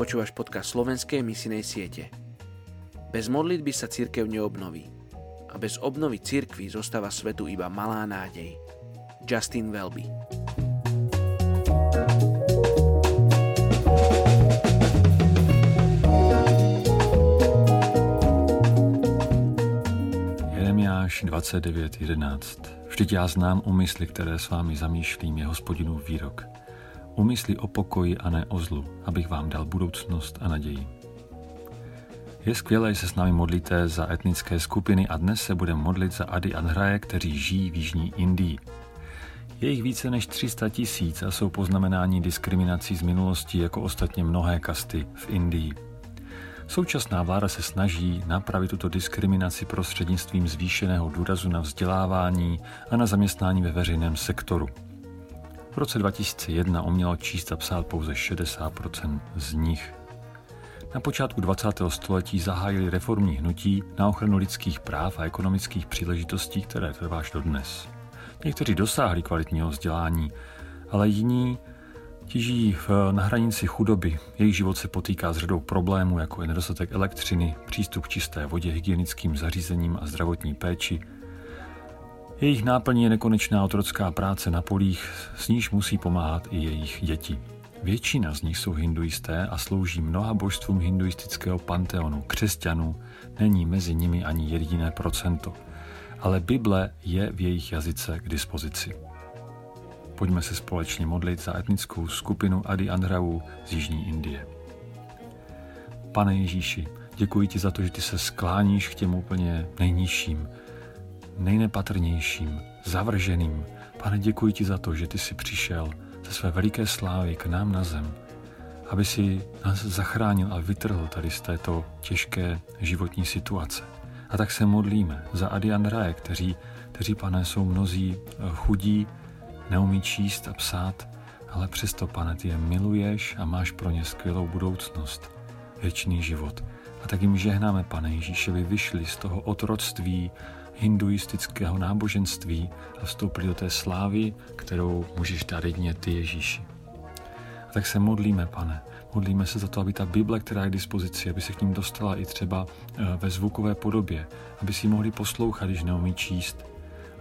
Počúvaš podcast slovenskej misinej siete. Bez modlitby sa církev neobnoví. A bez obnovy církvy zostáva svetu iba malá nádej. Justin Welby Jeremiáš 29.11 Vždyť já znám úmysly, které s vámi zamýšlím, je hospodinův výrok. Úmysly o pokoji a ne o zlu, abych vám dal budoucnost a naději. Je skvělé, že se s námi modlíte za etnické skupiny a dnes se budeme modlit za Ady Adhraje, kteří žijí v Jižní Indii. Je jich více než 300 tisíc a jsou poznamenáni diskriminací z minulosti jako ostatně mnohé kasty v Indii. Současná vláda se snaží napravit tuto diskriminaci prostřednictvím zvýšeného důrazu na vzdělávání a na zaměstnání ve veřejném sektoru. V roce 2001 umělo číst a psát pouze 60% z nich. Na počátku 20. století zahájili reformní hnutí na ochranu lidských práv a ekonomických příležitostí, které trváš dodnes. Někteří dosáhli kvalitního vzdělání, ale jiní Tiží v, na hranici chudoby. Jejich život se potýká s řadou problémů, jako je nedostatek elektřiny, přístup k čisté vodě, hygienickým zařízením a zdravotní péči. Jejich náplní je nekonečná otrocká práce na polích, s níž musí pomáhat i jejich děti. Většina z nich jsou hinduisté a slouží mnoha božstvům hinduistického panteonu. Křesťanů není mezi nimi ani jediné procento, ale Bible je v jejich jazyce k dispozici. Pojďme se společně modlit za etnickou skupinu Adi Andravů z Jižní Indie. Pane Ježíši, děkuji ti za to, že ty se skláníš k těm úplně nejnižším, nejnepatrnějším, zavrženým. Pane, děkuji ti za to, že ty jsi přišel ze své veliké slávy k nám na zem, aby si nás zachránil a vytrhl tady z této těžké životní situace. A tak se modlíme za Adi Andraje, kteří, kteří, pane, jsou mnozí chudí, neumí číst a psát, ale přesto, pane, ty je miluješ a máš pro ně skvělou budoucnost, věčný život. A tak jim žehnáme, pane Ježíši, aby vyšli z toho otroctví hinduistického náboženství a vstoupili do té slávy, kterou můžeš dát jedině ty, Ježíši. A tak se modlíme, pane. Modlíme se za to, aby ta Bible, která je k dispozici, aby se k ním dostala i třeba eh, ve zvukové podobě, aby si ji mohli poslouchat, když neumí číst,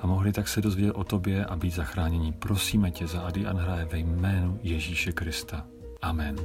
a mohli tak se dozvědět o tobě a být zachráněni. Prosíme tě za Adi Anhraje ve jménu Ježíše Krista. Amen.